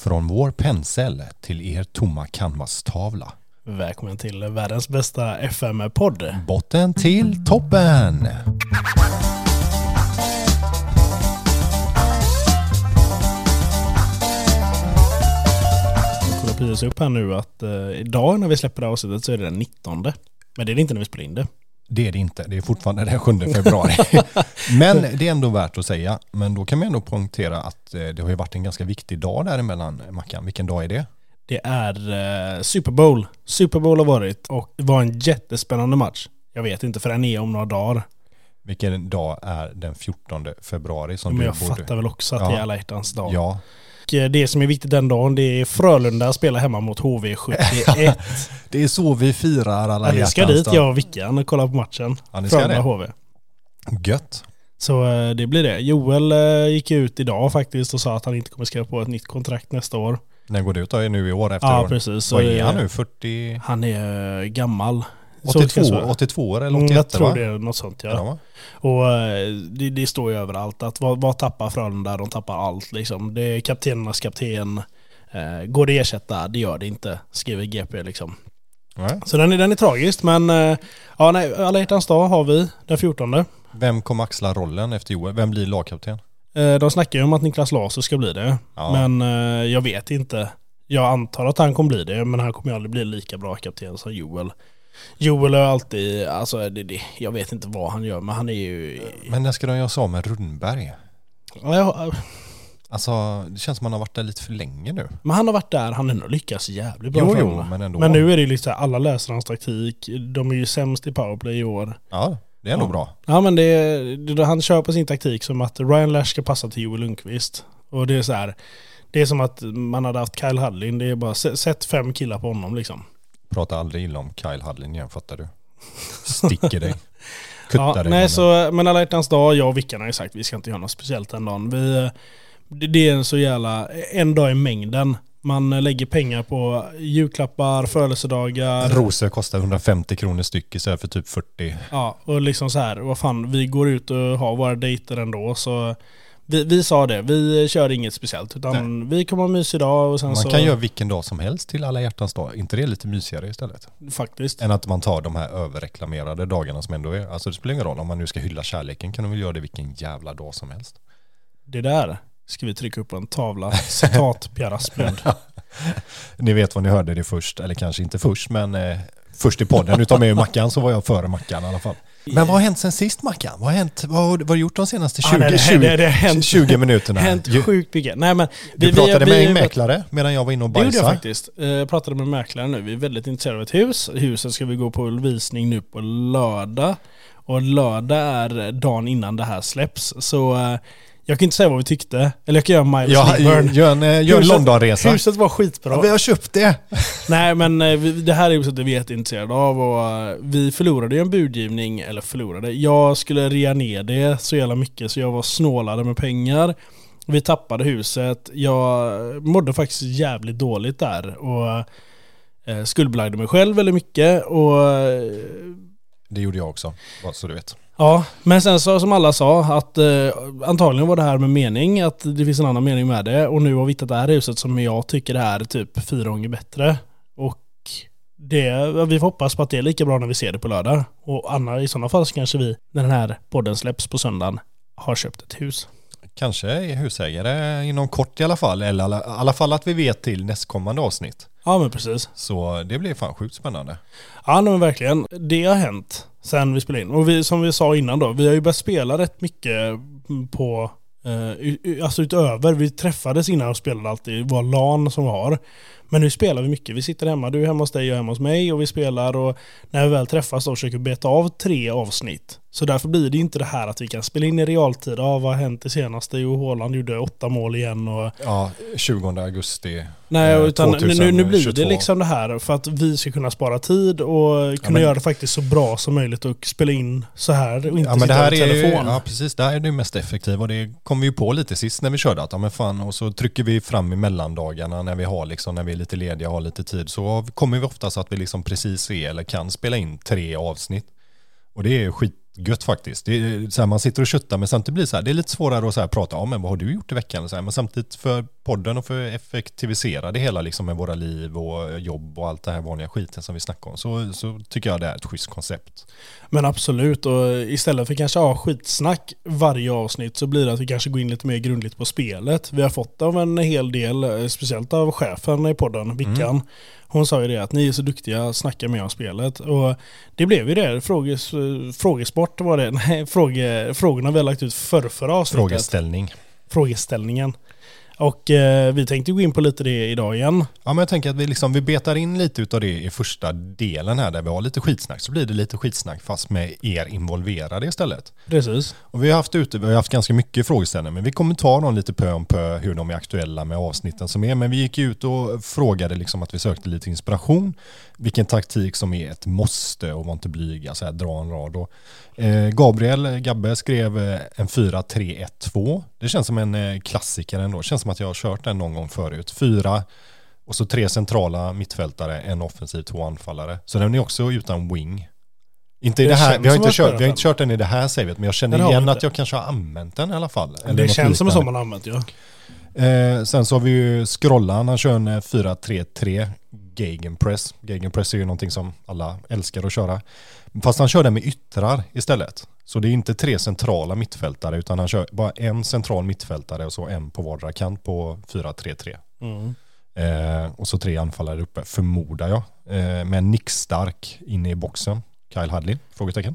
Från vår pensel till er tomma canvas-tavla. Välkommen till världens bästa FM-podd. Botten till toppen! Precis upp här nu att eh, idag när vi släpper det här avsnittet så är det den 19. Men det är det inte när vi spelar in det. Det är det inte, det är fortfarande den 7 februari. Men det är ändå värt att säga. Men då kan man ändå poängtera att eh, det har ju varit en ganska viktig dag däremellan, Mackan. Vilken dag är det? Det är eh, Super Bowl. Super Bowl har varit och det var en jättespännande match. Jag vet inte för den är om några dagar. Vilken dag är den 14 februari som Men du jag borde... fattar väl också att Ja. det är alla hjärtans dag. Ja, eh, det som är viktigt den dagen det är Frölunda spelar hemma mot HV71. det är så vi firar alla ja, vi ska dit jag och Vickan och kolla på matchen. Ja, ni ska Frölunda det. HV. Gött. Så eh, det blir det. Joel eh, gick ut idag faktiskt och sa att han inte kommer skriva på ett nytt kontrakt nästa år. När går det ut då? Nu i år efter Ja, år? precis. Vad är han nu? 40... Han är eh, gammal. Så 82, kanske det är. 82 år eller Mm, 81 Jag tror va? det är något sånt ja. Ja? Och eh, det, det står ju överallt att vad, vad tappar Frölunda? De tappar allt liksom. Det är kaptenernas kapten. Eh, går det ersätta? Det gör det inte, skriver GP liksom. Nej. Så den är, den är tragisk men eh, ja, nej, alla hjärtans dag har vi den 14. Vem kommer axla rollen efter Joel? Vem blir lagkapten? Eh, de snackar ju om att Niklas Laser ska bli det. Ja. Men jag vet inte. Jag antar att han kommer bli det, men han kommer ju aldrig bli lika bra kapten som Joel. Joel har alltid, alltså det, det, jag vet inte vad han gör, men han är ju... Men när ska de göra sig av med Rundberg? Ja, jag- Alltså, det känns som man har varit där lite för länge nu. Men han har varit där, han har ändå lyckats jävligt bra Jo, jo, men ändå. Men nu är det liksom, alla läser hans taktik. De är ju sämst i powerplay i år. Ja, det är nog Ja. bra. Ja men det, det, han kör på sin taktik som att Ryan Lash ska passa till Joel Lundqvist. Och det är så här. Det är som att man hade haft Kyle Hudlin. Det är bara, sä- sätt fem killar på honom liksom. Prata aldrig illa om Kyle Hudlin igen, fattar du? Sticker dig. Kuttar Ja, dig. nej, så, men alla hjärtans dag, jag och Vickan har ju sagt vi ska inte göra något speciellt den dagen. Vi, det, det är en så jävla, en dag i mängden. Man lägger pengar på julklappar, födelsedagar. Rosor kostar 150 kronor styck istället för typ 40. Ja, och liksom så här, vad fan, vi går ut och har våra dejter ändå så vi, vi sa det, vi kör inget speciellt utan vi kommer ha mys idag och sen Man så... kan göra vilken dag som helst till alla hjärtans dag. inte det lite mysigare istället? Faktiskt. Än att man tar de här överreklamerade dagarna som ändå är. Alltså det spelar ingen roll, om man nu ska hylla kärleken kan de väl göra det vilken jävla dag som helst. Det där ska vi trycka upp på en tavla. Citat Pierre Asplund. Ni vet vad ni hörde det först, eller kanske inte först, men eh, först i podden. Mig och Mackan så var jag före Mackan i alla fall. Men vad har hänt sen sist Mackan? Vad har, hänt, vad har, vad har du gjort de senaste 20, Ja, nej, det- 20, det- det har hänt- 20 minuterna? Hänt Ju- sjukt mycket. Nej men... Du pratade med en mäklare medan jag var inne och Det gjorde jag bajsade. faktiskt. Eh, Jag pratade med mäklaren nu. Vi är väldigt intresserade av ett hus. Huset ska vi gå på visning nu på lördag. Och lördag är dagen innan det här släpps. Så eh, jag kan inte säga vad vi tyckte. Eller jag kan göra Miles Ja, Lindburn. gör en, eh, gör en Londonresa. Huset var skitbra. Ja, vi har köpt det. Nej men eh, det här är huset är vi jätteintresserade av och eh, vi förlorade ju en budgivning, eller förlorade, jag skulle rea ner det så jävla mycket så jag var snålade med pengar. Vi tappade huset, jag mådde faktiskt jävligt dåligt där och eh, skuldbelagde mig själv väldigt mycket och eh, Det gjorde jag också, så du vet. Ja, men sen så som alla sa att eh, antagligen var det här med mening, att det finns en annan mening med det. Och nu har vi hittat det här huset som jag tycker är typ fyra gånger bättre. Och det, vi får hoppas på att det är lika bra när vi ser det på lördag. Och Anna, i sådana fall så kanske vi, när den här podden släpps på söndagen, har köpt ett hus. Kanske är husägare inom kort i alla fall, eller i alla, alla fall att vi vet till nästkommande avsnitt. Ja men precis. Så det blir fan sjukt spännande. Ja men verkligen. Det har hänt sen vi spelade in. Och vi, som vi sa innan då, vi har ju börjat spela rätt mycket på, eh, alltså utöver, vi träffades innan och spelade alltid, vår LAN som vi har. Men nu spelar vi mycket. Vi sitter hemma, du är hemma hos dig och jag är hemma hos mig och vi spelar och när vi väl träffas då försöker vi beta av tre avsnitt. Så därför blir det inte det här att vi kan spela in i realtid. Ja, vad har hänt det senaste? Jo, Håland gjorde åtta mål igen och Ja, 20 augusti. Nej, Eh, utan nu, nu, nu blir det 2022. liksom det här för att vi ska kunna spara tid och kunna men- göra det faktiskt så bra som möjligt och spela in så här och inte Ja men det sitta här över är ju, telefon. ja precis, det här är det mest effektiva och det kom vi ju på lite sist när vi körde att ja men fan och så trycker vi fram i mellandagarna när vi har liksom, när vi lite lediga och har lite tid så kommer vi oftast att vi liksom precis är eller kan spela in tre avsnitt. Och det är skitgött faktiskt. Det är, så här, man sitter och köttar men samtidigt blir det så här, det är lite svårare att så här, prata om, men vad har du gjort i veckan? Så här, men samtidigt för podden och för att effektivisera det hela liksom med våra liv och jobb och allt det här vanliga skiten som vi snackar om så, så tycker jag det är ett schysst koncept. Men absolut, och istället för kanske ha skitsnack varje avsnitt så blir det att vi kanske går in lite mer grundligt på spelet. Vi har fått av en hel del, eh, speciellt av chefen i podden, Vickan. Mm. Hon sa ju det att ni är så duktiga att snacka med om spelet. Och det blev ju det. Fråges, frågesport var det. Nej, fråge, frågorna vi har lagt ut förr, förra avsnittet. Frågeställning. Frågeställningen. Och eh, vi tänkte gå in på lite det idag igen. Ja, men jag tänker att vi, liksom, vi betar in lite av det i första delen här där vi har lite skitsnack. Så blir det lite skitsnack fast med er involverade istället. Precis. Och vi har haft, ute, vi har haft ganska mycket frågeställningar, men vi kommer ta dem lite pö om pö hur de är aktuella med avsnitten som är. Men vi gick ut och frågade liksom att vi sökte lite inspiration. Vilken taktik som är ett måste och var inte blyga, så här, dra en rad. Och, eh, Gabriel Gabbe skrev eh, en 4-3-1-2. Det känns som en eh, klassiker ändå. Det känns som att jag har kört den någon gång förut. Fyra och så tre centrala mittfältare, en offensiv, två anfallare. Så den är också utan wing. Inte i det, det här, vi har inte, kört, vi har inte kört den i det här savet, men jag känner igen att jag kanske har använt den i alla fall. det känns som som man har använt ja. Eh, sen så har vi ju Scrollan, han kör en 4-3-3 Gegenpress. Gegenpress är ju någonting som alla älskar att köra. Fast han kör den med yttrar istället. Så det är inte tre centrala mittfältare utan han kör bara en central mittfältare och så en på vardera kant på 4-3-3. Mm. Eh, och så tre anfallare uppe, förmodar jag. Eh, med nickstark inne i boxen. Kyle Hadley? Frågetecken.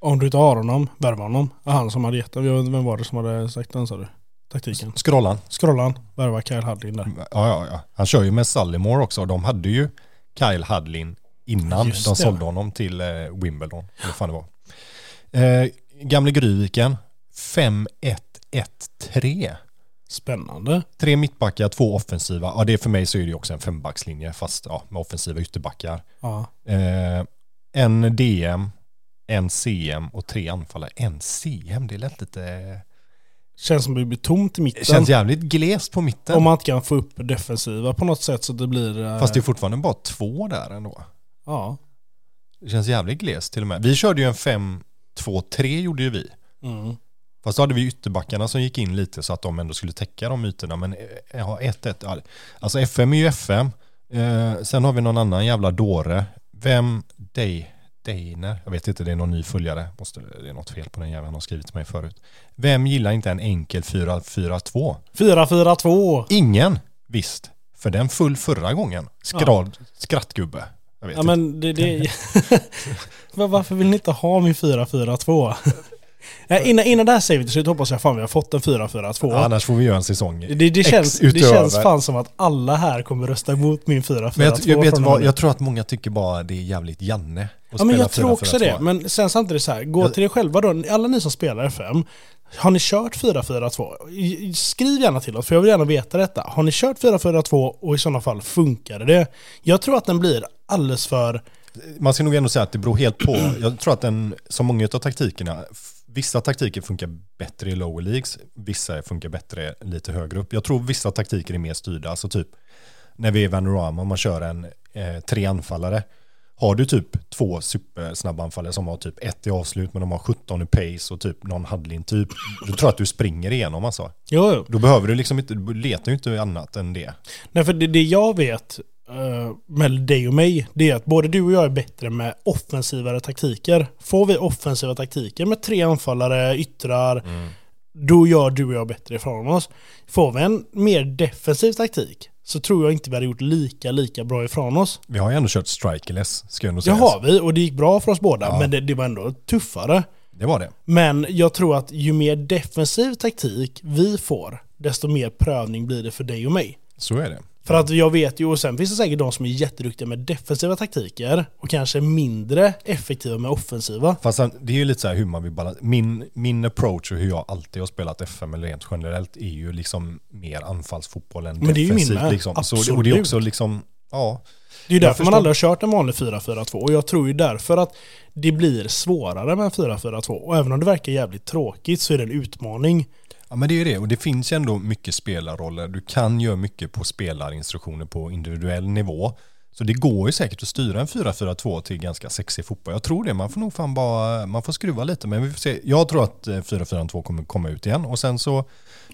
Om du inte har honom, värva honom. Han som hade gett den. Vem var det som hade sagt den sa du? Taktiken. Scrollan. Scrollan. Värva Kyle Hadlin där. Ja, ja, ja. Han kör ju med Sullymore också. De hade ju Kyle Hadlin innan Just de det. sålde honom till eh, Wimbledon. Eller fan det var. Eh, Gamle Gryviken. 5-1-1-3. Spännande. Tre mittbackar, två offensiva. Ja, det är för mig så är det också en fembackslinje fast ja, med offensiva ytterbackar. Ja. Eh, en DM, en CM och tre anfallare. En CM, det lät lite... Känns som det blir tomt i mitten. Känns jävligt glest på mitten. Om man inte kan få upp defensiva på något sätt så det blir... Eh, fast det är fortfarande bara två där ändå. Ja. Det känns jävligt glest till och med. Vi körde ju en 5-2-3 gjorde ju vi. Mm. Fast då hade vi ytterbackarna som gick in lite så att de ändå skulle täcka de ytorna. Men eh, ja, 1-1. Alltså FM är ju FM. Eh, sen har vi någon annan jävla dåre. Vem? Dig? Deiner? Jag vet inte, det är någon ny följare. Måste, det är något fel på den jäveln har skrivit till mig förut. Vem gillar inte en enkel 4-4-2? 4-4-2! Ingen! Visst. För den full förra gången. Skral, ja. Skrattgubbe. Jag vet ja, inte. men det, det... Varför vill ni inte ha min 4-4-2? innan, innan det här savet så hoppas jag fan vi har fått en 4-4-2. Ja, annars får vi göra en säsong det, det, känns, det känns fan som att alla här kommer rösta emot min 4-4-2. Men jag, jag, vet vad, jag tror att många tycker bara det är jävligt Janne. Ja men jag tror också det. Men sen samtidigt så här, gå jag... till er själva då. Alla ni som spelar FM. Har ni kört 4-4-2? Skriv gärna till oss, för jag vill gärna veta detta. Har ni kört 4-4-2 och i sådana fall funkar det? Jag tror att den blir alldeles för... Man ska nog ändå säga att det beror helt på. Jag tror att den, som många av taktikerna, vissa taktiker funkar bättre i lower leagues, vissa funkar bättre lite högre upp. Jag tror vissa taktiker är mer styrda, alltså typ när vi är i Vanorama och man kör en eh, tre anfallare har du typ två supersnabba anfallare som har typ ett i avslut men de har 17 i pace och typ någon handling typ. Du tror att du springer igenom alltså. Jo, jo. Då behöver du liksom inte, du letar ju inte annat än det. Nej för det, det jag vet uh, med dig och mig, det är att både du och jag är bättre med offensivare taktiker. Får vi offensiva taktiker med tre anfallare, yttrar, mm. då gör du och jag bättre ifrån oss. Får vi en mer defensiv taktik, så tror jag inte vi hade gjort lika, lika bra ifrån oss. Vi har ju ändå kört strikerless, ska jag nog säga. Det har vi, och det gick bra för oss båda, ja. men det, det var ändå tuffare. Det var det. Men jag tror att ju mer defensiv taktik vi får, desto mer prövning blir det för dig och mig. Så är det. För att jag vet ju, och sen finns det säkert de som är jätteduktiga med defensiva taktiker och kanske mindre effektiva med offensiva. Fast det är ju lite så här hur man vill balansera. Min, min approach och hur jag alltid har spelat FM eller rent generellt är ju liksom mer anfallsfotboll än Men defensivt. Det är ju min med. Liksom. Absolut. Så, och det är också liksom, ja. Det är ju därför man aldrig har kört en vanlig 4-4-2 och jag tror ju därför att det blir svårare med en 4-4-2 och även om det verkar jävligt tråkigt så är det en utmaning. Ja men det är ju det och det finns ju ändå mycket spelarroller. Du kan göra mycket på spelarinstruktioner på individuell nivå. Så det går ju säkert att styra en 4-4-2 till ganska sexig fotboll. Jag tror det, man får nog fan bara, man får skruva lite. Men vi får se. Jag tror att 4-4-2 kommer komma ut igen och sen så...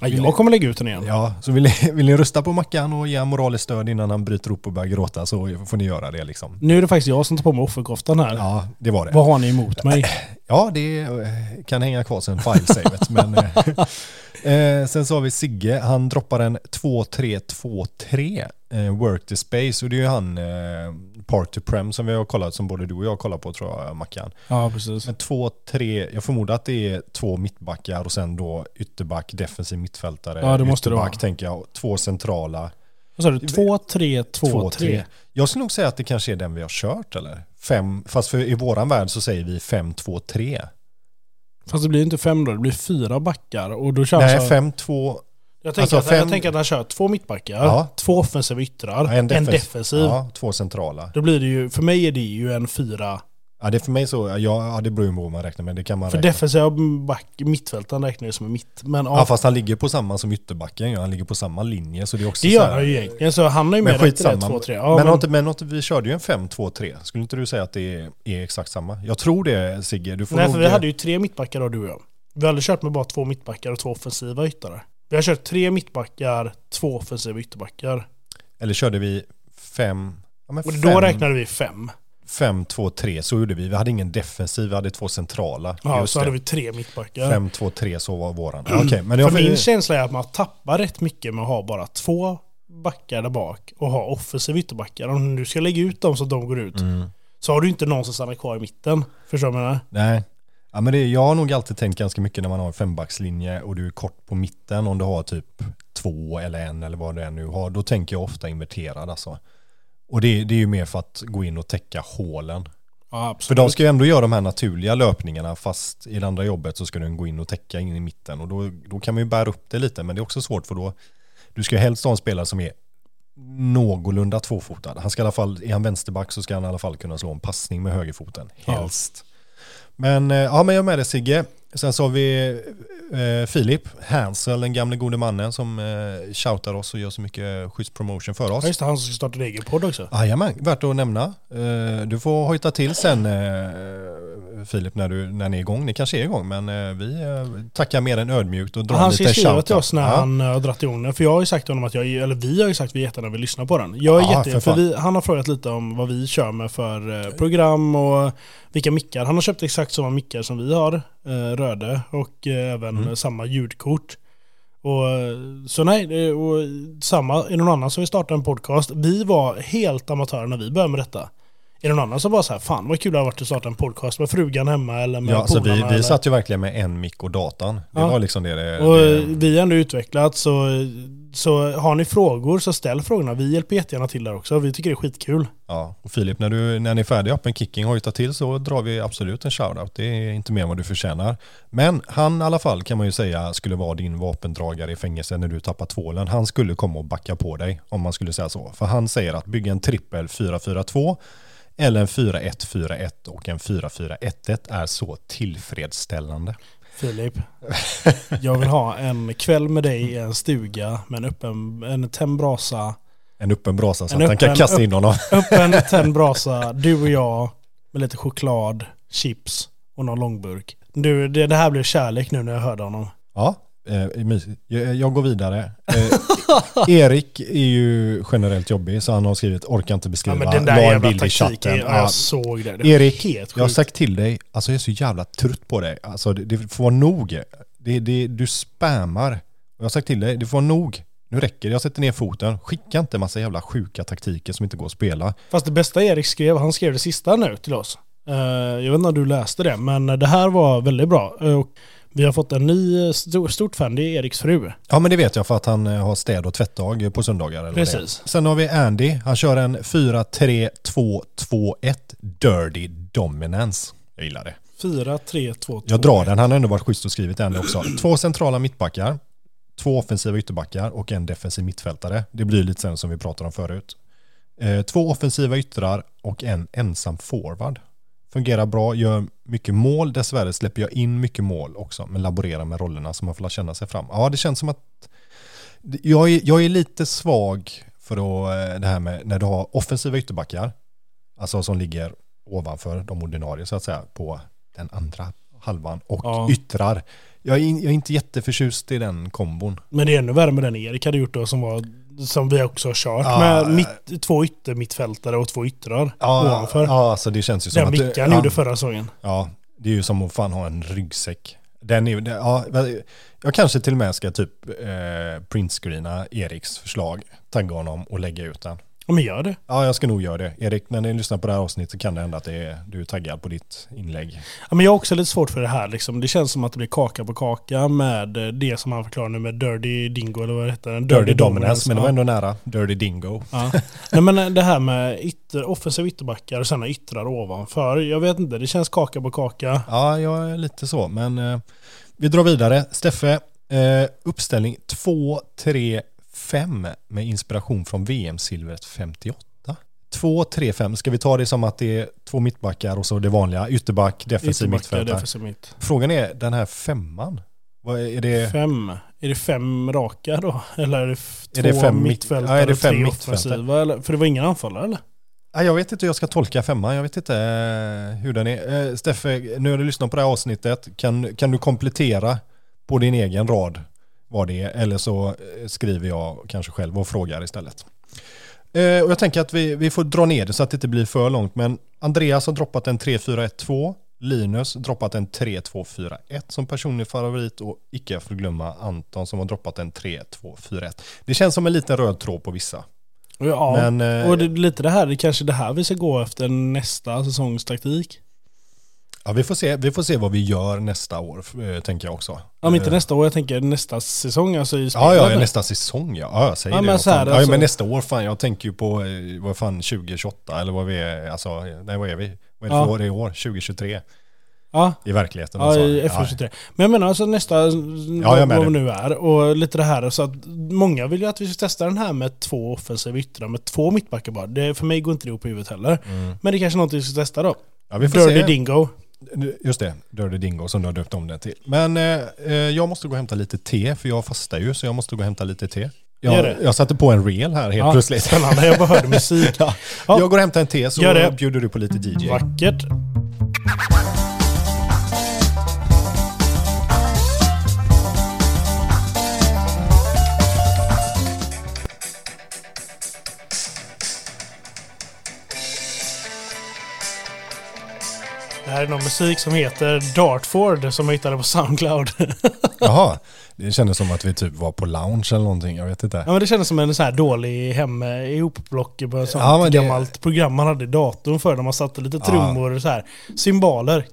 Ja, jag kommer lägga ut den igen. Ja, så vill ni, vill ni rösta på Mackan och ge moraliskt stöd innan han bryter upp och börjar gråta så får ni göra det liksom. Nu är det faktiskt jag som tar på mig offerkoftan här. Ja, det var det. Vad har ni emot mig? Ja, det eh, kan hänga kvar sen file-savet. men, eh, eh, sen så har vi Sigge, han droppar en 2-3-2-3 eh, Work the Space och det är ju han eh, Park to Prem som vi har kollat, som både du och jag kollar på tror jag, Mackan. Ja, precis. Men 2-3, jag förmodar att det är två mittbackar och sen då ytterback, defensiv mittfältare, Ja, det måste det ytterback vara. tänker jag, två centrala. Vad sa du? 2, 3, 2, 3. Jag skulle nog säga att det kanske är den vi har kört eller? Fem, fast för i våran värld så säger vi 5-2-3. Fast det blir inte fem då, det blir fyra backar. Och då kör Nej, alltså, 5-2, jag, tänker alltså att, fem- jag tänker att han kör två mittbackar, Ja. två offensiva yttrar, en defensiv. Ja, två centrala. Då blir det ju, för mig är det ju en fyra. Ja, det är för mig så, ja, det beror ju på vad man räknar med, det kan man För räkna. defensiva back, mittfältaren räknar ju som en mitt. Men Ja, ja, fast han ligger på samma som ytterbacken, ja, han ligger på samma linje så det är också det gör han ju egentligen. Så han har ju Men med rätt i det, skitsamma. 2, 3. Ja, men, men, men inte, vi körde ju en 5-2-3. Skulle inte du säga att det är, är exakt samma? Jag tror det Sigge. Du får nej, nog, för vi hade ju tre mittbackar då, du och jag. Vi har aldrig kört med bara två mittbackar och två offensiva yttrar. Vi har kört tre mittbackar, två offensiva ytterbackar. Eller körde vi 5... Ja, men Och fem, då räknade vi fem. 5-2-3, så gjorde vi. Vi hade ingen defensiv, vi hade två centrala. Ja, Just så hade det. vi tre mittbackar. 5-2-3, så var våran. Ja, Okej, men För min känsla är att man tappar rätt mycket med att ha bara två backar där bak och ha offensiva ytterbackar. Om du ska lägga ut dem så att de går ut Mm. så har du inte någon som stannar kvar i mitten. Förstår du vad jag menar? Nej. Ja, men det, jag har nog alltid tänkt ganska mycket när man har en fembackslinje och du är kort på mitten om du har typ två eller en eller vad du än nu har. Då tänker jag ofta inverterad alltså. Och det, det är ju mer för att gå in och täcka hålen. Ja. För de ska ju ändå göra de här naturliga löpningarna fast i det andra jobbet så ska den gå in och täcka in i mitten och då, då kan man ju bära upp det lite men det är också svårt för då du ska helst ha en spelare som är någorlunda tvåfotad. Han ska i alla fall, är han vänsterback så ska han i alla fall kunna slå en passning med högerfoten. Ja. Helst. Men eh, ja, men jag är med dig Sigge. Sen så har vi eh, Filip Hansel, den gamle gode mannen som eh, shoutar oss och gör så mycket schysst promotion för oss. Ja, just det, han som ska starta egen podd också. Jajamän, värt att nämna. Eh, Du får hojta till sen eh, Filip när, du, när ni är igång. Ni kanske är igång men eh, vi eh, tackar mer än ödmjukt och drar Han en ska liten skriva shoutout. till oss när Ja. han eh, har dragit igång den. För jag har ju sagt till honom att jag, eller vi har ju sagt att vi jättegärna vill lyssna på den. Jag är Ja, jätte, för för vi, han har frågat lite om vad vi kör med för eh, program och vilka mickar. Han har köpt exakt samma mickar som vi har, Röde, och eh, även Mm. eh, samma ljudkort. Och, eh, så nej, det- och samma, är det någon annan som vill starta en podcast? Vi var helt amatörer när vi började med detta. Är det någon annan som var så här, fan vad kul det har varit att starta en podcast med frugan hemma eller med Ja, alltså vi, vi eller? satt ju verkligen med en mick och datan. Det Ja. var liksom det. det, Och det vi har ändå utvecklat så, så har ni frågor så ställ frågorna. Vi hjälper jättegärna till där också. Vi tycker det är skitkul. ja. Och Filip, när, du, när ni är färdiga med Kicking hojta till så drar vi absolut en shoutout. Det är inte mer än vad du förtjänar. Men han i alla fall kan man ju säga skulle vara din vapendragare i fängelse när du tappar tvålen. Han skulle komma och backa på dig om man skulle säga så. För han säger att bygga en trippel 4-4-2 eller en 4-1-4-1 och en 4-4-1-1 är så tillfredsställande. Filip, jag vill ha en kväll med dig i en stuga med en öppen, en tänd brasa. En öppen brasa så En att han kan kasta in honom. Öppen tänd brasa, du och jag med lite choklad, chips och någon långburk. Du, det, det här blev kärlek nu när jag hörde honom. Ja. Jag, jag går vidare. Eh, Erik är ju generellt jobbig så han har skrivit orkar inte Ja, beskriva, men den där la en jävla bild i chatten. ja, Ja, jag såg det. det. Erik, jag har sagt till dig, alltså jag är så jävla trött på dig. Alltså det, det får vara nog. Det, det, du spammar. Jag har sagt till dig, det får vara nog. Nu räcker det, jag sätter ner foten. Skicka inte massa jävla sjuka taktiker som inte går att spela. Fast det bästa Erik skrev, han skrev det sista nu till oss. Eh, jag vet inte om du läste det, men det här var väldigt bra. Eh, och vi har fått en ny eh, stor, stort fan, det är Eriks fru. Ja men det vet jag för att han eh, har städ och tvättdag på söndagar. Eller vad det. Precis. Sen har vi Andy, han kör en 4-3-2-2-1 Dirty Dominance. Jag gillar det. 4, 3, 2, 2. Jag drar den, han har ändå varit schysst och skrivit den också. Två centrala mittbackar, två offensiva ytterbackar och en defensiv mittfältare. Det blir lite sen som vi pratade om förut. Eh, två offensiva yttrar och en ensam forward. Fungerar bra, gör mycket mål. Dessvärre släpper jag in mycket mål också, men laborerar med rollerna så man får känna sig fram. Ja, det känns som att jag är, jag är lite svag För då eh, det här med när du har offensiva ytterbackar, alltså som ligger ovanför de ordinarie så att säga på den andra halvan och Ja. yttrar. Jag är, jag är inte jätteförtjust i den kombon. Men det är ännu värre med den Erik hade gjort då som var som vi också har kört Ja. med mitt, två yttermittfältare och två yttrar ovanför. ja, alltså det känns ju som Den att... Mickan ja, gjorde förra säsongen. Ja, det är ju som att fan ha en ryggsäck. Den är, ja, jag kanske till och med ska typ eh, printscreena Eriks förslag, tagga honom och lägga ut den. Ja men gör det. Ja, jag ska nog göra det. Erik, när ni lyssnar på det här avsnittet så kan det hända att det är, du är taggad på ditt inlägg. Ja, men jag har också lite svårt för det här liksom. Det känns som att det blir kaka på kaka med eh, det som han förklarar nu med Dirty Dingo eller vad heter den? Dirty Dominance, men det var ändå nära. Dirty Dingo. Ja. Nej men eh, det här med ytter, offensiva ytterbackar och sen yttrar ovanför. Jag vet inte, det känns kaka på kaka. Ja, jag är lite så, men eh, vi drar vidare. Steffe, eh, uppställning 2, 3, 5 med inspiration från VM-silvret 58. 2, 3, 5. Ska vi ta det som att det är två mittbackar och så det vanliga ytterback, defensiv mittfältare? mitt. Frågan är den här femman. Vad är, det? Fem. Är det fem raka då? Eller är det Är två det fem mitt- mittfältare ja, är det fem mittfältare? Eller? För det var ingen anfallare eller? Jag vet inte hur jag ska tolka femman. Jag vet inte eh, hur den är. Eh, Steffe, nu har du lyssnat på det här avsnittet. Kan, kan du komplettera på din egen rad vad det är? Eller så eh, skriver jag kanske själv och frågar istället. Eh, och jag tänker att vi, vi får dra ner det så att det inte blir för långt. Men Andreas har droppat en 3-4-1-2. Linus droppat en 3-2-4-1 som personlig favorit och icke att förglömma Anton som har droppat en 3-2-4-1. Det känns som en liten röd tråd på vissa. Ja, Men, eh, och det, lite det här, det är kanske det här vi ska gå efter nästa säsongs taktik. Ja, vi får se, vi får se vad vi gör nästa år, eh, tänker jag också. Ja, men inte Eh, nästa år, jag tänker nästa säsong, alltså i Ja, ja, nästa säsong ja. Ja, jag säger Ja, det. men så här, ja, alltså- men nästa år, fan, jag tänker ju på, eh, vad fan, 2028 eller vad vi är, alltså, nej vad är vi? Vad är det för Ja. år i år? 2023 Ja, i verkligheten. ja alltså. i F23. Men jag menar alltså nästa, jag vad, nu är, och lite det här, så att många vill ju att vi ska testa den här med två offensiva yttrar, med två mittbackar bara. Det, för mig går inte det ihop i huvudet heller. Mm. Men det är kanske något vi ska testa då. Ja, vi får Dirty se. Dingo. Just det, Dirty Dingo som du har döpt om den till. Men eh, eh, jag måste gå och hämta lite te, för jag fastar ju, så jag måste gå och hämta lite te. Jag, jag satte på en reel här helt Ja, plötsligt. Spännande, jag bara hörde musik. Ja. Ja. Jag går och hämtar en te så bjuder du på lite DJ. Vackert. Här är någon musik som heter Dartford som jag hittade på Soundcloud. Jaha, det kändes som att vi typ var på lounge eller någonting, jag vet inte. Ja men det kändes som en sån här dålig hem ihopblock på ett sånt Ja, det- gammalt program man hade i datorn förr när man satte lite Ja. trummor och så här. Symboler.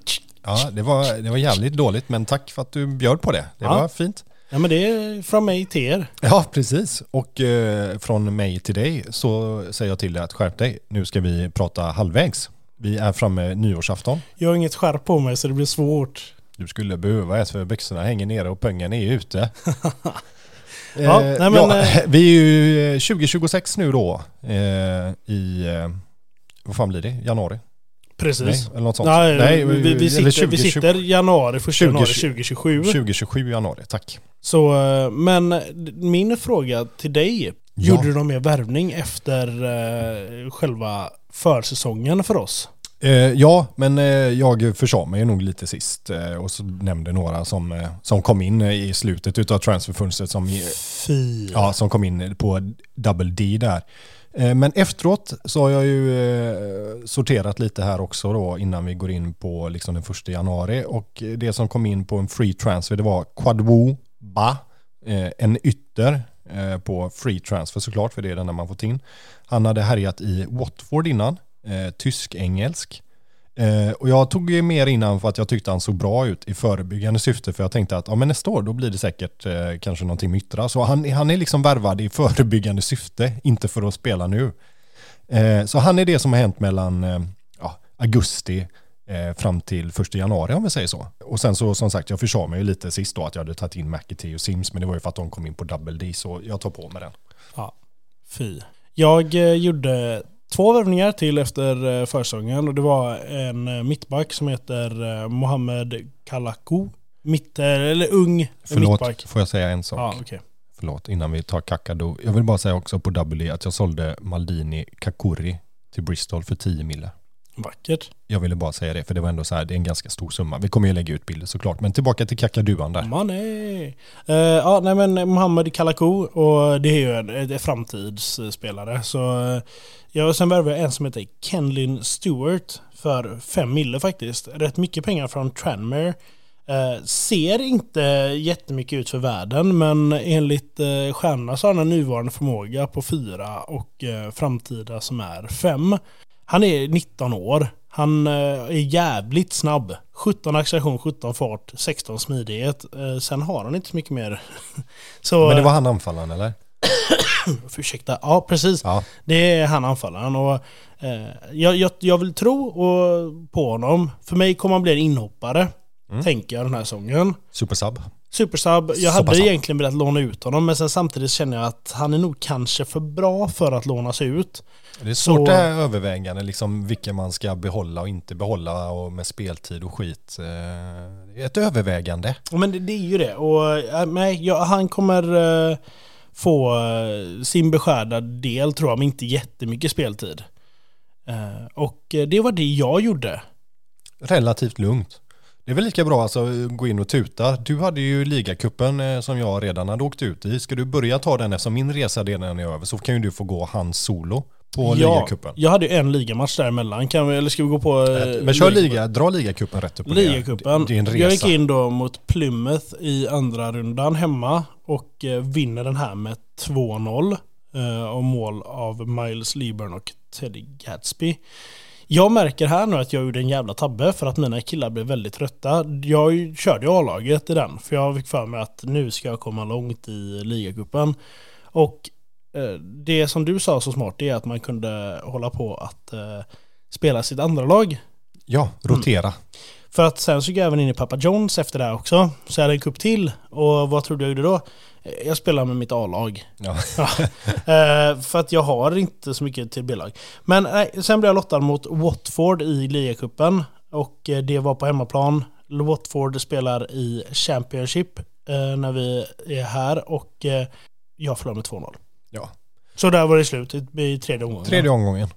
Ja, det var, det var jävligt dåligt, men tack för att du bjöd på det. Det Ja. var fint. Ja men det är från mig till er. Ja, precis. Och eh, från mig till dig så säger jag till dig att skärp dig. Nu ska vi prata halvvägs. Vi är framme nyårsafton. Jag har inget skärp på mig så det blir svårt. Du skulle behöva ett för byxorna hänger nere och pengen är ute. Ja, Eh, nej, men, ja, eh, vi är ju eh, 2026 nu då eh, i, eh, vad fan blir det? Januari? Precis. Nej, eller något sånt. Nej, Nej, vi, vi, eller sitter, 20, vi sitter januari, första januari 20, 2027. 2027 januari, tack. Så, eh, men min fråga till dig. Ja. Gjorde du någon mer värvning efter eh, själva försäsongen för oss? Eh, ja, men eh, jag försade mig nog lite sist eh, och så nämnde några som, eh, som kom in i slutet av transferfönstret som, Fy. ja, som kom in på double D där. Eh, men efteråt så har jag ju eh, sorterat lite här också då innan vi går in på liksom den första januari och det som kom in på en free transfer det var Quadwo Ba, eh, en ytter eh, på free transfer såklart för det är den där man fått in. Han hade härjat i Watford innan, eh, tysk-engelsk. Eh, och jag tog ju mer innan för att jag tyckte han såg bra ut i förebyggande syfte för jag tänkte att ja, men nästa år då blir det säkert eh, kanske någonting med yttra. Så han, han är liksom värvad i förebyggande syfte, inte för att spela nu. Eh, så han är det som har hänt mellan eh, ja, augusti eh, fram till första januari om vi säger så. Och sen så som sagt, jag försade mig ju lite sist då att jag hade tagit in McAtee och Sims, men det var ju för att de kom in på double D, så jag tar på mig den. Ja, fy. Jag eh, gjorde två värvningar till efter eh, försäsongen och det var en eh, mittback som heter Mohamed Kalakou. Mitt, eller ung Förlåt, mittback. får jag säga en sak? Ja, okej. förlåt, innan vi tar Kakadu. Jag vill bara säga också på Double att jag sålde Maldini Kakuri till Bristol för 10 mille. Vackert. Jag ville bara säga det, för det var ändå så här, det är en ganska stor summa. Vi kommer ju lägga ut bilder såklart, men tillbaka till Kakaduan där. Money! Uh, ja, nej men Mohamed Kalakou, och det är ju en, en framtidsspelare. Så uh, jag sen värvade en som heter Kenlin Stewart för 5 mille faktiskt. Rätt mycket pengar från Tranmere. Uh, ser inte jättemycket ut för världen, men enligt uh, stjärnorna så har han en nuvarande förmåga på 4 och uh, framtida som är 5. Han är 19 år. Han eh, är jävligt snabb. 17 acceleration, 17 fart, 16 smidighet. Eh, sen har han inte så mycket mer. så, Men det var han anfallaren eller? ursäkta, ja precis. Ja. Det är han anfallaren. Och, eh, jag, jag, jag, vill tro och, på honom. För mig kommer han bli en inhoppare. Mm. Tänker jag den här säsongen. Supersub. Supersub. Jag hade Supersub. egentligen velat låna ut honom men sen samtidigt känner jag att han är nog kanske för bra för att lånas ut. Det är svårt så... det här övervägande, liksom vilka man ska behålla och inte behålla och med speltid och skit. Eh, ett övervägande. Men det, det är ju det. Och, nej, ja, han kommer uh, få uh, sin beskärda del tror jag, men inte jättemycket speltid. Och det var det jag gjorde. Relativt lugnt. Det är väl lika bra alltså att gå in och tuta. Du hade ju ligacupen som jag redan hade åkt ut i. Ska du börja ta den eftersom min resa redan är över så kan ju du få gå hans solo på ja, ligacupen. Jag hade ju en ligamatch däremellan. Kan vi, eller ska vi gå på... Eh, men kör liga, dra ligacupen rätt upp Ligacupen. Jag gick in då mot Plymouth i andra rundan hemma och eh, vinner den här med 2-0. Eh, och mål av Miles Lieburn och Teddy Gatsby. Jag märker här nu att jag gjorde en jävla tabbe för att mina killar blev väldigt trötta. Jag körde ju A-laget i den för jag fick för mig att nu ska jag komma långt i ligacupen. Och Eh, det som du sa så smart är att man kunde hålla på att eh, spela sitt andra lag. Ja, rotera. Mm. För att sen så gick jag även in i Papa Jones efter det också. Så jag hade en kupp till. Och vad tror du jag gjorde då? Eh, jag spelar med mitt A-lag. Ja. ja. för att jag har inte så mycket till B-lag. Men nej, sen blev jag lottad mot Watford i ligacupen. Och det var på hemmaplan. Watford spelar i Championship när vi är här. Och jag förlorade med 2-0. Ja. Så där var det slut i tredje omgången? Tredje omgången.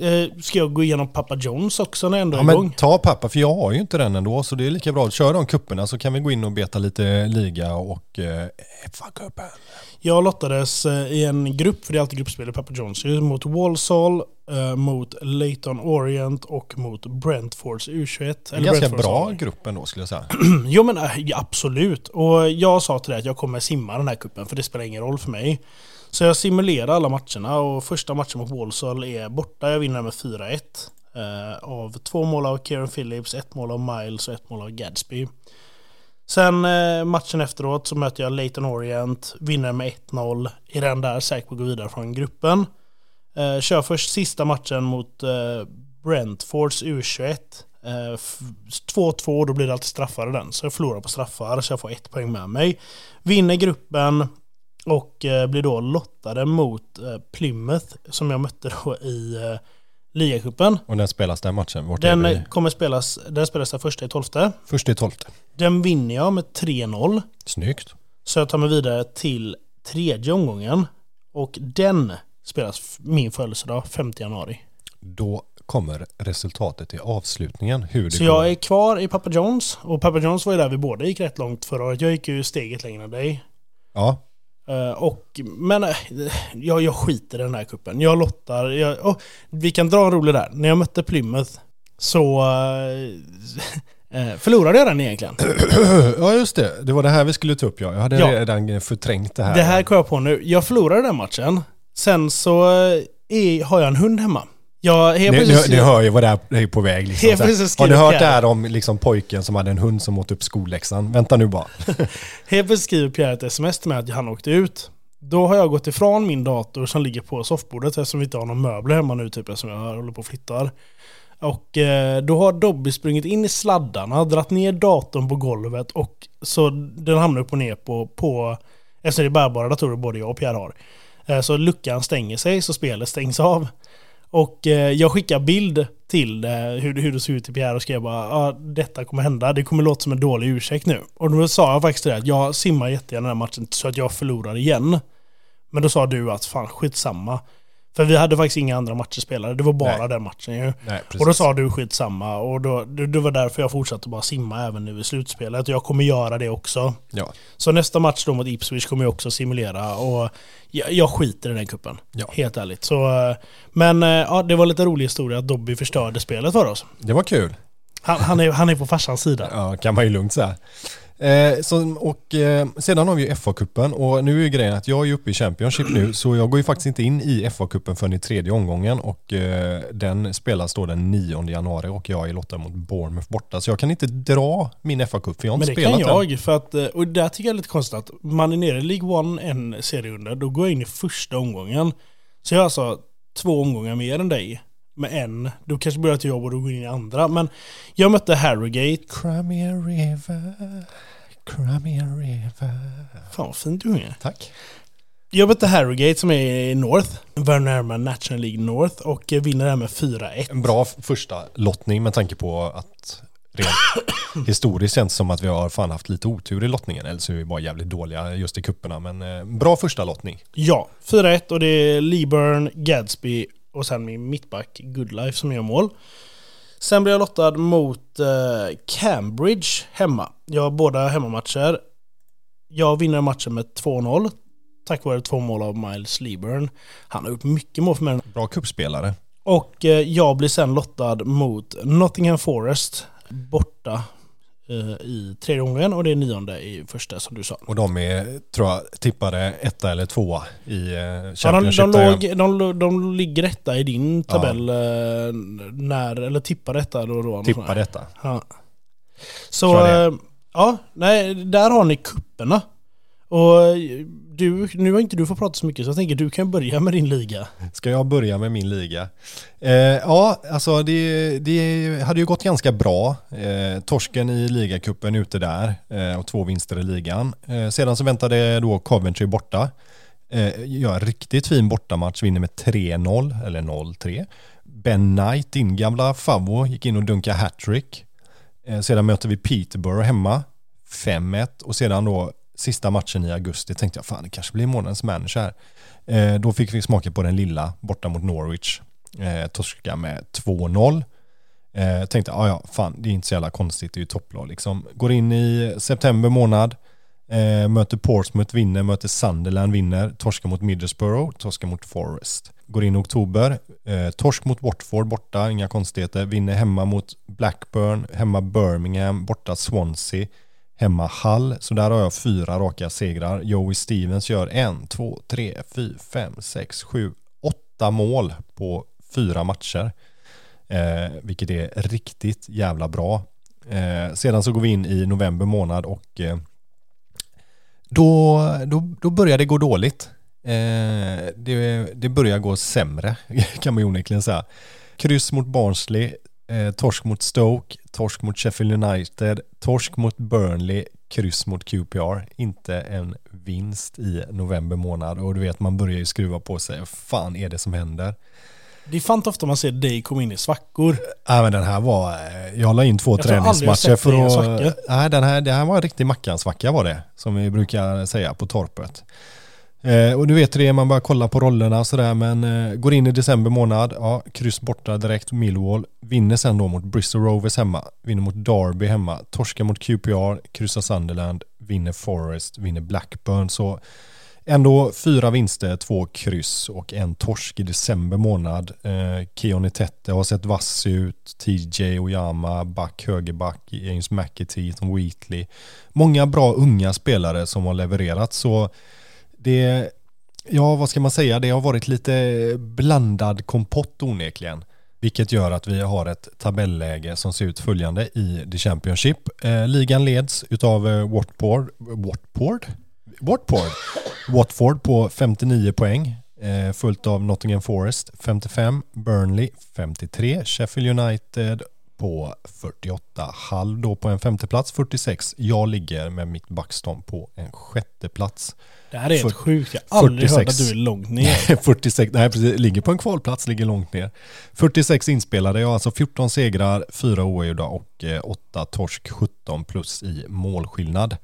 Eh, ska jag gå igenom Pappa Jones också när jag ändå är ja, igång? Men ta pappa, för jag har ju inte den ändå, så det är lika bra att köra de kupperna så kan vi gå in och beta lite liga och eh, FA-cupen. Jag lottades eh, i en grupp, för det är alltid gruppspel i Pappa Jones, mot Walsall, eh, mot Leighton Orient och mot Brentfords U21. En ganska bra grupp ändå skulle jag säga. jo men äh, absolut. Och jag sa till dig att jag kommer simma den här kuppen för det spelar ingen roll för mig. Så jag simulerar alla matcherna och första matchen mot Walsall är borta. Jag vinner med 4-1. Eh, av två mål av Kieran Phillips, ett mål av Miles och ett mål av Gadsby. Sen eh, matchen efteråt så möter jag Leighton Orient, vinner med 1-0. Är den där säker på att gå vidare från gruppen. Eh, kör först sista matchen mot eh, Brentfords U21. 2-2, eh, då blir det alltid straffar i den. Så jag förlorar på straffar, så jag får ett poäng med mig. Vinner gruppen, och eh, blir då lottade mot eh, Plymouth som jag mötte då i eh, ligacupen. Och när spelas den matchen? Vart den kommer spelas, den spelas den första i tolfte. Första i tolfte. Den vinner jag med 3-0. Snyggt. Så jag tar mig vidare till tredje omgången. Och den spelas min födelsedag, 5 januari. Då kommer resultatet i avslutningen. Hur det så går. jag är kvar i Papa Jones. Och Papa Jones var ju där vi båda gick rätt långt förra året. Jag gick ju steget längre än dig. Ja. Uh, och, men uh, jag, jag skiter i den här kuppen. Jag lottar. Jag, oh, vi kan dra en rolig där. När jag mötte Plymouth så uh, förlorade jag den egentligen. ja just det. Det var det här vi skulle ta upp ja. Jag hade ja. redan förträngt det här. Det här kom jag på nu. Jag förlorade den matchen. Sen så är, har jag en hund hemma. Ja, ni, precis, ni, ni hör ju vad det är på väg. Liksom. Har ni hört det här om liksom, pojken som hade en hund som åt upp skolläxan? Vänta nu bara. helt plötsligt skriver Pierre ett sms till mig att han åkte ut. Då har jag gått ifrån min dator som ligger på soffbordet eftersom vi inte har några möbler hemma nu typ eftersom jag håller på och flyttar. Och eh, då har Dobby sprungit in i sladdarna, dragit ner datorn på golvet och så den hamnar upp och ner på, på eftersom det är bärbara datorer både jag och Pierre har. Eh, så luckan stänger sig så spelet stängs av. Och eh, jag skickar bild till det, hur, hur det såg ut till Pierre och skrev bara ja, detta kommer hända, det kommer låta som en dålig ursäkt nu. Och då sa jag faktiskt det att jag simmar jättegärna den här matchen så att jag förlorar igen. Men då sa du att fan skitsamma. För vi hade faktiskt inga andra matcher spelade, det var bara Nej. den matchen ju. Nej, Och då sa du skitsamma och då, det, det var därför jag fortsatte bara simma även nu i slutspelet. Jag kommer göra det också. Ja, Så nästa match då mot Ipswich kommer jag också simulera och jag, jag skiter i den kuppen. Ja. Helt ärligt. Så, eh, men eh, ja, det var lite rolig historia att Dobby förstörde spelet för oss. det var kul. Han, han, är, han är på farsans sida. Ja, kan man ju lugnt säga. Eh, så, och eh, sedan har vi ju FA-cupen och nu är ju grejen att jag är ju uppe i Championship nu så jag går ju faktiskt inte in i FA-cupen förrän i tredje omgången och eh, den spelas då den 9 januari och jag är lottad mot Bournemouth borta så jag kan inte dra min FA-cup för jag har Men inte det kan spelat den. jag, för att, eh, och där tycker jag är lite konstigt att man är nere i League One en serierunda, då går jag in i första omgången. Så jag har alltså två omgångar mer än dig. Med en, då kanske börjar till jobb och då går in i andra. Men jag mötte Harrogate. Crimea River, Crimea River. Fan vad fint du sjunger. Tack. Jag mötte Harrogate som är i North, Värnärma National League North och vinner det här med 4-1. En bra första lottning med tanke på att rent historiskt känns som att vi har fan haft lite otur i lottningen. Eller så är vi bara jävligt dåliga just i kupperna Men eh, bra första lottning. Ja, 4-1 och det är Leeburn, Gadsby och sen min mittback Goodlife som gör mål. Sen blir jag lottad mot eh, Cambridge hemma. Jag har båda hemmamatcher. Jag vinner matchen med 2-0 tack vare två mål av Miles Leeburn. Han har gjort mycket mål för mig. Bra kuppspelare. Och eh, jag blir sen lottad mot Nottingham Forest borta i tredje omgången och det är nionde i första som du sa. Och de är, tror jag, tippade etta eller tvåa i eh, Ja, de, Championship. de, låg, de, de ligger etta i din tabell eh, när, eller tippar detta då då. tippar detta. Ja. Så, eh, ja, nej, där har ni kupperna. Och eh, du, nu har inte du fått prata så mycket så jag tänker du kan börja med din liga. Ska jag börja med min liga? Eh, ja, alltså det, det hade ju gått ganska bra. Eh, torsken i ligacupen ute där eh, och två vinster i ligan. Eh, sedan så väntade då Coventry borta. Eh, gör en riktigt fin bortamatch, vinner med 3-0 eller 0-3. Ben Knight, din gamla favvo, gick in och dunkade hattrick. Eh, sedan möter vi Peterborough hemma, 5-1 och sedan då sista matchen i augusti tänkte jag fan det kanske blir månadens manager här. Eh, då fick vi smaka på den lilla borta mot Norwich. Eh, torska med 2-0. Eh, tänkte, ja ja, fan det är inte så jävla konstigt, det är ju topplag liksom. Går in i september månad, eh, möter Portsmouth, vinner, möter Sunderland, vinner, torskar mot Middlesbrough, torskar mot Forest. Går in i oktober, eh, torsk mot Watford borta, inga konstigheter, vinner hemma mot Blackburn, hemma Birmingham, borta Swansea, hemma Hall, Så där har jag fyra raka segrar. Joey Stevens gör en, två, tre, fyra, fem, sex, sju, åtta mål på fyra matcher. Eh, vilket är riktigt jävla bra. Eh, sedan så går vi in i november månad och eh, då, då, då börjar det gå dåligt. Eh, det, det börjar gå sämre kan man ju onekligen säga. Kryss mot Barnsley, eh, torsk mot Stoke, torsk mot Sheffield United, torsk mot Burnley, kryss mot QPR. Inte en vinst i november månad och du vet man börjar ju skruva på sig. Vad fan är det som händer? Det är fan ofta man ser dig komma in i svackor. Nej men den här var, eh, jag la in två Jag träningsmatcher för att... Nej den här, det här var en riktig mackansvacka var det. Som vi brukar säga på torpet. Eh, och du vet det, man bara kollar på rollerna och sådär men eh, går in i december månad, ja, kryss borta direkt Millwall, vinner sen då mot Bristol Rovers hemma, vinner mot Derby hemma, torskar mot QPR, kryssar Sunderland, vinner Forest, vinner Blackburn så Ändå fyra vinster, två kryss och en torsk i december månad. Eh, Keoni Tette har sett vass ut, TJ Oyama, back, högerback, James McAtee, Tom Wheatley. Många bra unga spelare som har levererat så det, ja vad ska man säga, det har varit lite blandad kompott onekligen. Vilket gör att vi har ett tabelläge som ser ut följande i The Championship. Eh, ligan leds utav eh, Watford, Watford? Watford. Watford på 59 poäng. Eh, följt av Nottingham Forest 55, Burnley 53, Sheffield United på 48. Hall då på en femte plats 46. Jag ligger med mitt Buxton på en sjätte plats. Det här är helt sjukt. Jag har aldrig 46. hört att du är långt ner. 46, nej precis, ligger på en kvalplats, ligger långt ner. 46 inspelade, jag har alltså 14 segrar, 4 oavgjorda och eh, 8 torsk, 17 plus i målskillnad.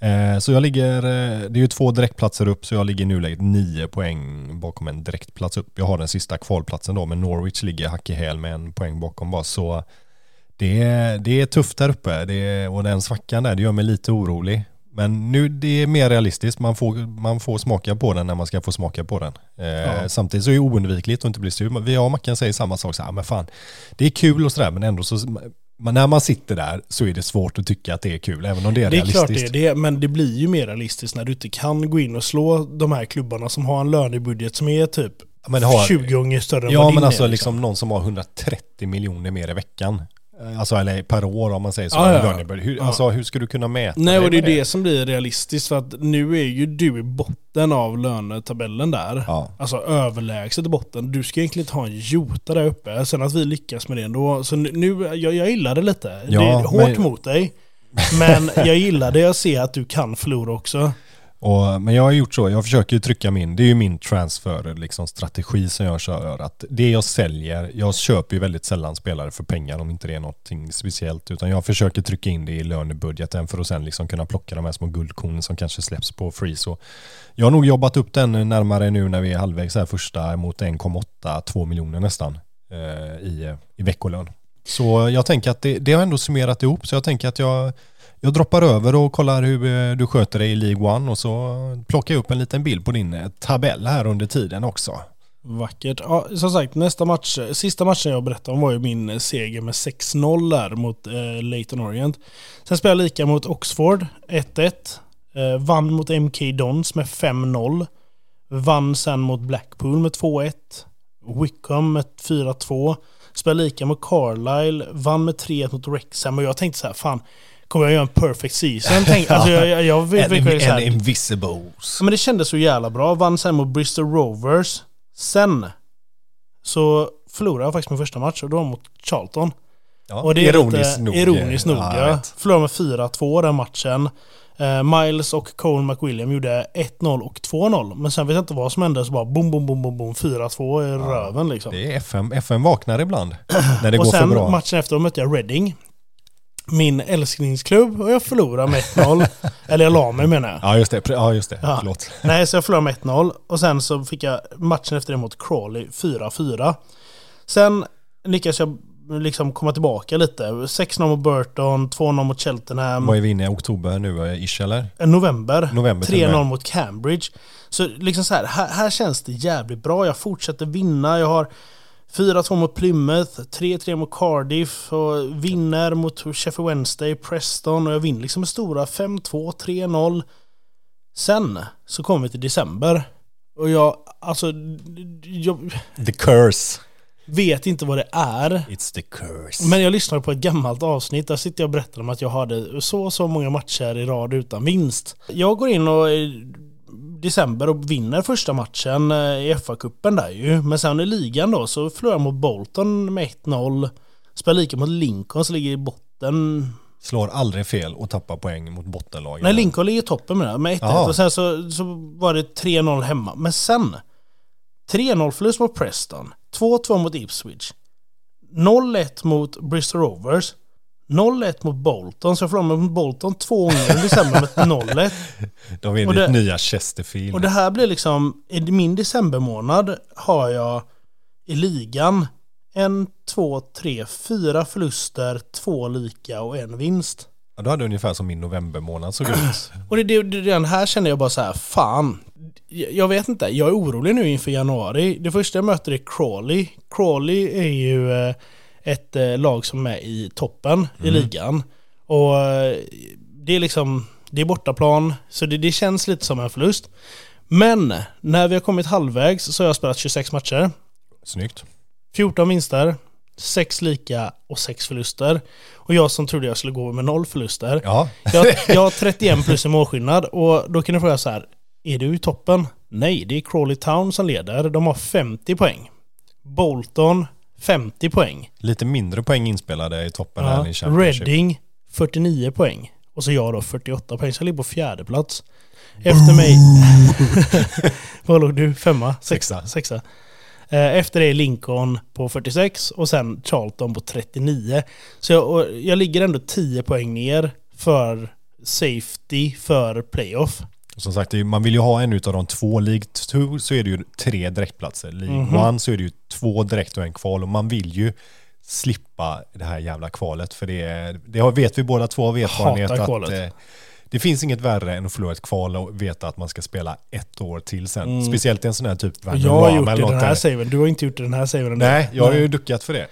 Eh, Så jag ligger, eh, det är ju två direktplatser upp så jag ligger i nuläget 9 poäng bakom en direktplats upp. Jag har den sista kvalplatsen då men Norwich ligger hack i häl med en poäng bakom bara så det är, det är tufft där uppe det är, och den svackan där det gör mig lite orolig. Men nu det är mer realistiskt, man får, man får smaka på den när man ska få smaka på den. Eh, Ja. Samtidigt så är det oundvikligt att inte bli sur. Vi och Mackan säger samma sak, så här, men fan, det är kul och sådär men ändå så, men när man sitter där så är det svårt att tycka att det är kul, även om det är, Det är klart realistiskt. det är det, men det blir ju mer realistiskt när du inte kan gå in och slå de här klubbarna som har en lönebudget som är typ Men har- 20 gånger större än Ja vad men din alltså är. liksom någon som har 130 miljoner mer i veckan. Eh, Alltså eller per år om man säger så. Ja, ja. Hur, Ja. Alltså hur ska du kunna mäta Nej, och det är med det som blir realistiskt för att nu är ju du i botten av lönetabellen där. Ja. Alltså överlägset i botten. Du ska egentligen inte ha en jota där uppe. Sen att vi lyckas med det ändå. Så nu jag, jag gillar det lite. Ja, det är hårt men- mot dig. Men jag gillar det jag ser att du kan förlora också. Och, men jag har gjort så, jag försöker ju trycka min, det är ju min transfer liksom, strategi som jag kör. Att det jag säljer, jag köper ju väldigt sällan spelare för pengar om inte det är någonting speciellt. Utan jag försöker trycka in det i lönebudgeten för att sen liksom kunna plocka de här små guldkornen som kanske släpps på free. Så jag har nog jobbat upp den närmare nu när vi är halvvägs här första mot 1,8-2 miljoner nästan eh, i, i veckolön. Så jag tänker att det, det har ändå summerat ihop så jag tänker att jag jag droppar över och kollar hur eh, du sköter dig i League One och så plockar jag upp en liten bild på din eh, tabell här under tiden också. Vackert. Ja, som sagt, nästa match, sista matchen jag berättade om var ju min eh, seger med 6-0 där mot eh, Leighton Orient. Sen spelade jag lika mot Oxford, 1-1. Eh, vann mot MK Dons med 5-0. Vann sen mot Blackpool med 2-1. Wickham med 4-2. Spelade lika mot Carlisle, vann med 3-1 mot Wrexham och jag tänkte så här, fan, kommer jag göra en perfect season? Tänk, alltså jag, jag, jag, jag, jag, så här, invisibles. Ja, men det kändes så jävla bra. Vann sen mot Bristol Rovers. Sen så förlorade jag faktiskt min första match och då mot Charlton. Ja, Och det är ironiskt lite, nog. Ironiskt nog Ja, ja. vet. Förlorade med 4-2 den matchen. Eh, Miles och Cole McWilliam gjorde 1-0 och 2-0. Men sen vet jag inte vad som hände så bara bom, bom, bom, bom, bom 4-2 i röven liksom. Det är FM, FM vaknar ibland när det och går för sen bra. matchen efter mötte jag Reading. Min älsklingsklubb och jag förlorade med 1-0. Eller jag la mig menar jag. Ja just det, ja, just det. Ja. förlåt. Nej, så jag förlorade med 1-0 och sen så fick jag matchen efter det mot Crawley 4-4. Sen lyckades jag liksom komma tillbaka lite. 6-0 mot Burton, 2-0 mot Cheltenham. Vad är vi inne i oktober nu, eh, ish eller? November. November och 3-0 med. mot Cambridge. Så liksom så här, här, här känns det jävligt bra. Jag fortsätter vinna. Jag har 4-2 mot Plymouth, 3-3 mot Cardiff och vinner mot Sheffield Wednesday, Preston och jag vinner liksom med stora 5-2, 3-0. Sen så kommer vi till december och jag, alltså, jag The curse. vet inte vad det är. It's the curse. Men jag lyssnade på ett gammalt avsnitt, där sitter jag och berättar om att jag hade så och så många matcher i rad utan vinst. Jag går in och i december och vinner första matchen eh, i FA-cupen där ju. Men sen i ligan då så förlorar mot Bolton med 1-0. Spelar lika mot Lincoln som ligger i botten. Slår aldrig fel och tappar poäng mot bottenlagen. Nej, Lincoln ligger i toppen med det, med 1-1. Jaha. Och sen så, så var det 3-0 hemma. Men sen 3-0 förlust mot Preston. 2-2 mot Ipswich. 0-1 mot Bristol Rovers. 0-1 mot Bolton. Så jag förlorade mot Bolton två gånger i december med 0-1. De ditt det- nya Chesterfield. Och det här blir liksom, i min decembermånad har jag i ligan en, två, tre, fyra förluster, två lika och en vinst. Ja, då hade ungefär som min novembermånad såg ut. Och det, det, det, den här känner jag bara så här, fan. Jag jag vet inte, jag är orolig nu inför januari. Det första jag möter är Crawley. Crawley är ju eh, ett eh, lag som är i toppen i ligan. Och eh, det är liksom, det är bortaplan, så det, det känns lite som en förlust. Men när vi har kommit halvvägs så har jag spelat 26 matcher. Snyggt. 14 vinster, 6 lika och 6 förluster. Och jag som trodde jag skulle gå med noll förluster. Ja, Jag, jag har 31 plus i målskillnad och då kan du fråga så här. Är du i toppen? Nej, det är Crawley Town som leder. De har 50 poäng. Bolton 50 poäng. Lite mindre poäng inspelade i toppen Ja. än i Championship. Reading 49 poäng. Och så jag då 48 poäng, så jag ligger på fjärde plats. Efter mig... Vad låg du? Femma? Sexa. Sexa. Eh, Efter det är Lincoln på 46 och sen Charlton på 39. Så jag, jag ligger ändå 10 poäng ner för safety för playoff. Och Som sagt, man vill ju ha en utav de två. League 2 så är det ju tre direktplatser. League Mhm. 1 så är det ju två direkt och en kval. Och man vill ju slippa det här jävla kvalet. För det, det vet vi båda två av erfarenhet Hatar att kvalet. eh, det finns inget värre än att förlora ett kval och veta att man ska spela ett år till sen. Mm. Speciellt i en sån här typ jag har gjort det något den här saven. Du har inte gjort det den här saven. Nej, jag har ju duckat för det.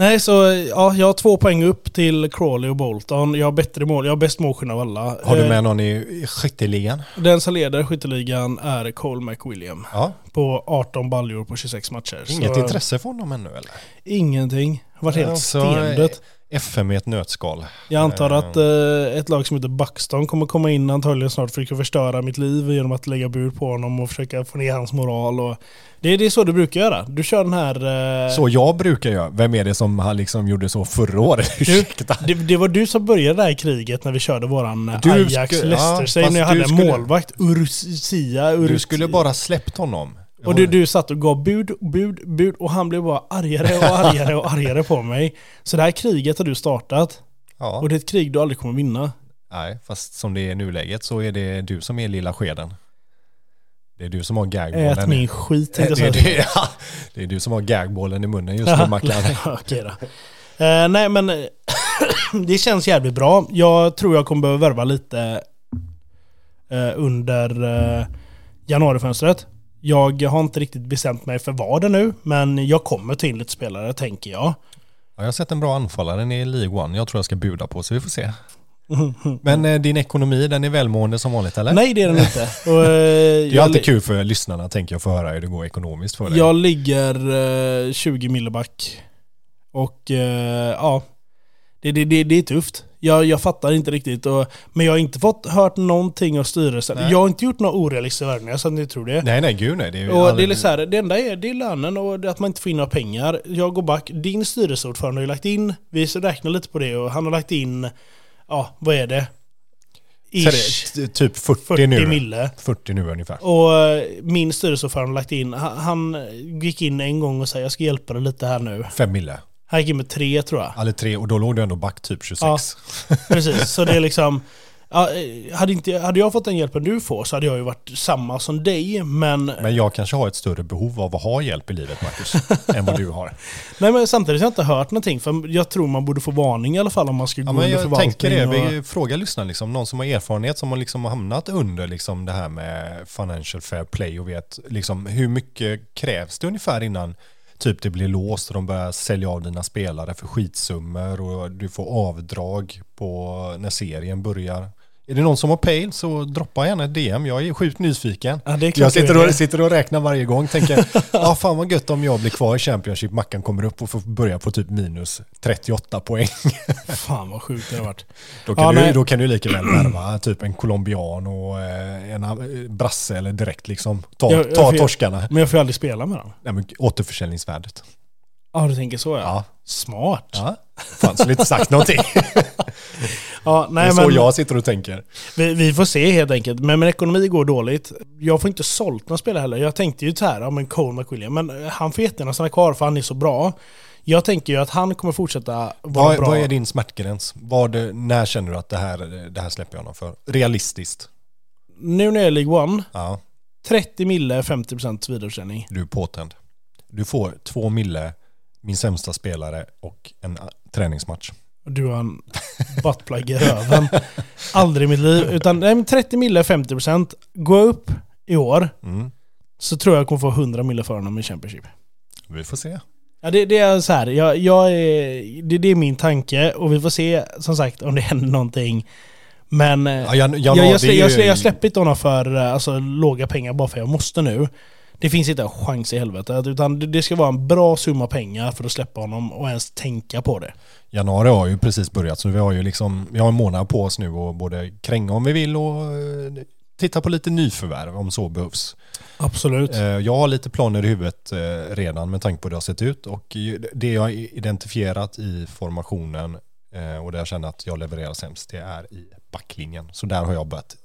Nej, så ja, jag har två poäng upp till Crawley och Bolton. Jag har bättre mål. Jag har bäst målskillnad av alla. Har du Eh, med någon i i skytteligan? Den som leder skytteligan är Cole McWilliam. Ja. På 18 baljor på 26 matcher. Inget så, intresse för honom ännu eller? Ingenting. Har varit helt Alltså, stendött. FM i ett nötskal. Jag antar eh, att eh, ett lag som heter Buxton kommer komma in antagligen snart för att förstöra mitt liv genom att lägga bur på honom och försöka få ner hans moral. Och det, det är så du brukar göra. Du kör den här... eh, Så jag brukar göra. Vem är det som han liksom gjorde så förra året? Ursäkta. det, det var du som började det här kriget när vi körde våran eh, Du Ajax skulle- Leicester ja, när jag hade en skulle- målvakt. Ursia. Ur, Du skulle bara släppt honom. Och du, du satt och gav bud, bud, bud och han blev bara argare och argare och argare på mig. Så det här kriget har du startat. Ja. Och det är ett krig du aldrig kommer vinna. Nej, fast som det är i nuläget så är det du som är lilla skeden. Det är du som har Ät gagbollen. min skit det, det, det, ja, det är du som har gagbollen i munnen just nu Mackan. Okej då. Eh, nej men det känns jävligt bra. Jag tror jag kommer behöva värva lite eh, under uh, januarifönstret. Jag har inte riktigt bestämt mig för vad det nu, men jag kommer ta in lite spelare tänker jag. Ja, jag har sett en bra anfallare i League One. Jag tror jag ska buda på så vi får se. Men eh, din ekonomi, den är välmående som vanligt eller? Nej det är den inte. Och, eh, Det är alltid kul för lyssnarna tänker jag få höra hur det går ekonomiskt för dig. Jag ligger eh, 20 milliback. Och eh, ja, det, det, det, det är tufft. Jag, jag fattar inte riktigt. Och, men jag har inte fått hört någonting av styrelsen. Nej. Jag har inte gjort några orealistiska värvningar så att ni tror det. Nej nej gud nej. Det är, Och det, är aldrig- så här, det enda är, det är lönen och det att man inte får in några pengar. Jag går back. Din styrelseordförande har ju lagt in, vi räknar lite på det och han har lagt in, ja vad är det? Ish, Tre- typ 40, 40 nu. mille. 40 nu ungefär. Och eh, min styrelseordförande har lagt in, han, han gick in en gång och sa jag ska hjälpa dig lite här nu. Fem mille. Han gick in med tre tror jag. Eller tre och då låg du ändå back typ 26. Ja. Precis, så det är liksom... Ja, eh, hade, inte, hade jag fått den hjälpen du får så hade jag ju varit samma som dig, men... Men jag kanske har ett större behov av att ha hjälp i livet Marcus, än vad du har. Nej men samtidigt har jag inte hört någonting, för jag tror man borde få varning i alla fall om man ska Ja, gå men under jag förvaltning. tänker det, och- vi frågar lyssnarna liksom, någon som har erfarenhet som har liksom hamnat under liksom det här med financial fair play och vet liksom hur mycket krävs det ungefär innan typ det blir låst och de börjar sälja av dina spelare för skitsummor och du får avdrag på när serien börjar. Är det någon som har pejl så droppa gärna ett DM, jag är sjukt nyfiken. Ja, är Jag sitter och, sitter och räknar varje gång, tänker, ja fan vad gött om jag blir kvar i Championship, Mackan kommer upp och får börja på typ minus 38 poäng. Fan vad sjukt det har varit. Då kan, Ja, du, då kan du lika väl värva typ en colombian och eh, en eh, brasse eller direkt liksom ta, Jag- jag ta får- torskarna. Men jag får aldrig spela med dem. Nej, men återförsäljningsvärdet. Ja, du tänker så ja. Ja. Smart. ja. Fan, skulle inte sagt någonting. Ja, det nej är så men jag sitter och tänker. vi, vi får se helt enkelt. Men min ekonomi går dåligt. Jag får inte sålt några spelare heller. Jag tänkte ju så här, ja men Cole McWilliam, men eh, han får jättegärna stanna kvar för han är så bra. Jag tänker ju att han kommer fortsätta vara Vad, bra. vad är din smärtgräns? Vad, när känner du att det här, det här släpper jag honom för? Realistiskt? Nu när jag är League One, Ja, 30 mille, 50% vidareförsäljning. du är påtänd. Du får två mille, min sämsta spelare och en ah, träningsmatch. Du har en buttplug i röven. Aldrig i mitt liv. Utan nej, men 30 mille, 50%. Gå upp i år, Mm. så tror jag kommer få 100 mille för honom i Championship. Vi får se. Ja, det, det är så här. Jag, jag är, det, det är min tanke och vi får se som sagt om det händer någonting. Men eh, Ja, jag, januari, jag, slä, jag, slä, jag släpper inte honom för eh, alltså, låga pengar bara för jag måste nu. Det finns inte en chans i helvetet. Utan det, det ska vara en bra summa pengar för att släppa honom och ens tänka på det. Januari har ju precis börjat så vi har ju liksom, vi har en månad på oss nu och både kränga om vi vill och eh, titta på lite nyförvärv om så behövs. Absolut. Eh, Jag har lite planer i huvudet eh, redan med tanke på hur det har sett ut och det jag har identifierat i formationen och där jag känner att jag levererar sämst det är i backlinjen. Så där har jag börjat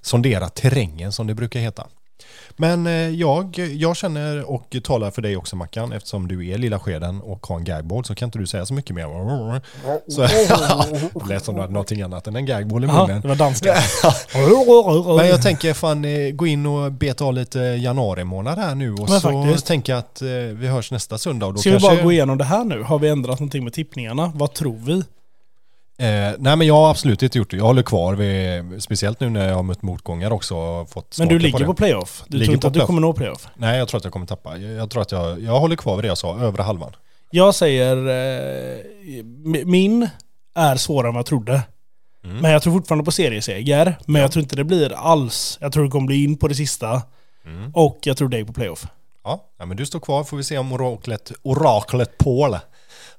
sondera terrängen som det brukar heta. Men eh, jag, jag känner och talar för dig också Mackan eftersom du är lilla skeden och har en gagboard så kan inte du säga så mycket mer. Så, det lät som du hade någonting annat än en gagboard i munnen. det var danska. Men jag tänker fan eh, gå in och beta av lite januari månad här nu och Men så faktiskt. tänker jag att eh, vi hörs nästa söndag. Och då Ska vi kanske, bara gå igenom det här nu? Har vi ändrat någonting med tippningarna? Vad tror vi? Eh, nej men jag har absolut inte gjort det. Jag håller kvar vid, speciellt nu när jag har mött motgångar också fått Men du ligger det. på playoff? Du Ligger tror inte på att du playoff. kommer nå playoff? Nej jag tror att jag kommer tappa. Jag, jag tror att jag, jag håller kvar vid det jag sa, övre halvan. Jag säger... Eh, min är svårare än vad jag trodde. Mm. Men jag tror fortfarande på serieseger. Men jag tror inte det blir alls. Jag tror det kommer bli in på det sista. Mm. Och jag tror dig på playoff. Ja, ja, men du står kvar får vi se om oraklet, oraklet Paul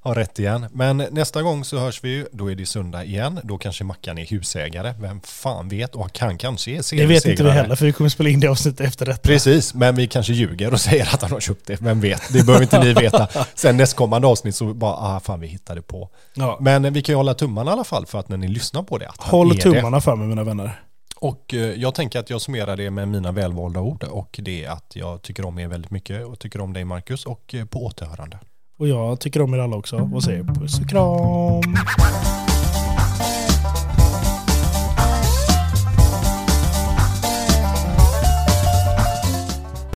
har rätt igen. Men nästa gång så hörs vi ju, då är det söndag igen. Då kanske Mackan är husägare, vem fan vet? Och kan kanske är Det vet inte vi seriesegrare. heller för vi kommer spela in det avsnittet efter detta. Precis, men vi kanske ljuger och säger att han har köpt det. Vem vet? Det behöver inte ni veta. Sen nästkommande avsnitt så bara, ah fan vi hittade på. Ja. Men vi kan ju hålla tummarna i alla fall för att när ni lyssnar på det. Att han Håll är det. tummarna för mig mina vänner. Och eh, jag tänker att jag summerar det med mina välvalda ord och det är att jag tycker om er väldigt mycket och tycker om dig Marcus och eh, på återhörande. Och jag tycker om er alla också och säger puss och kram.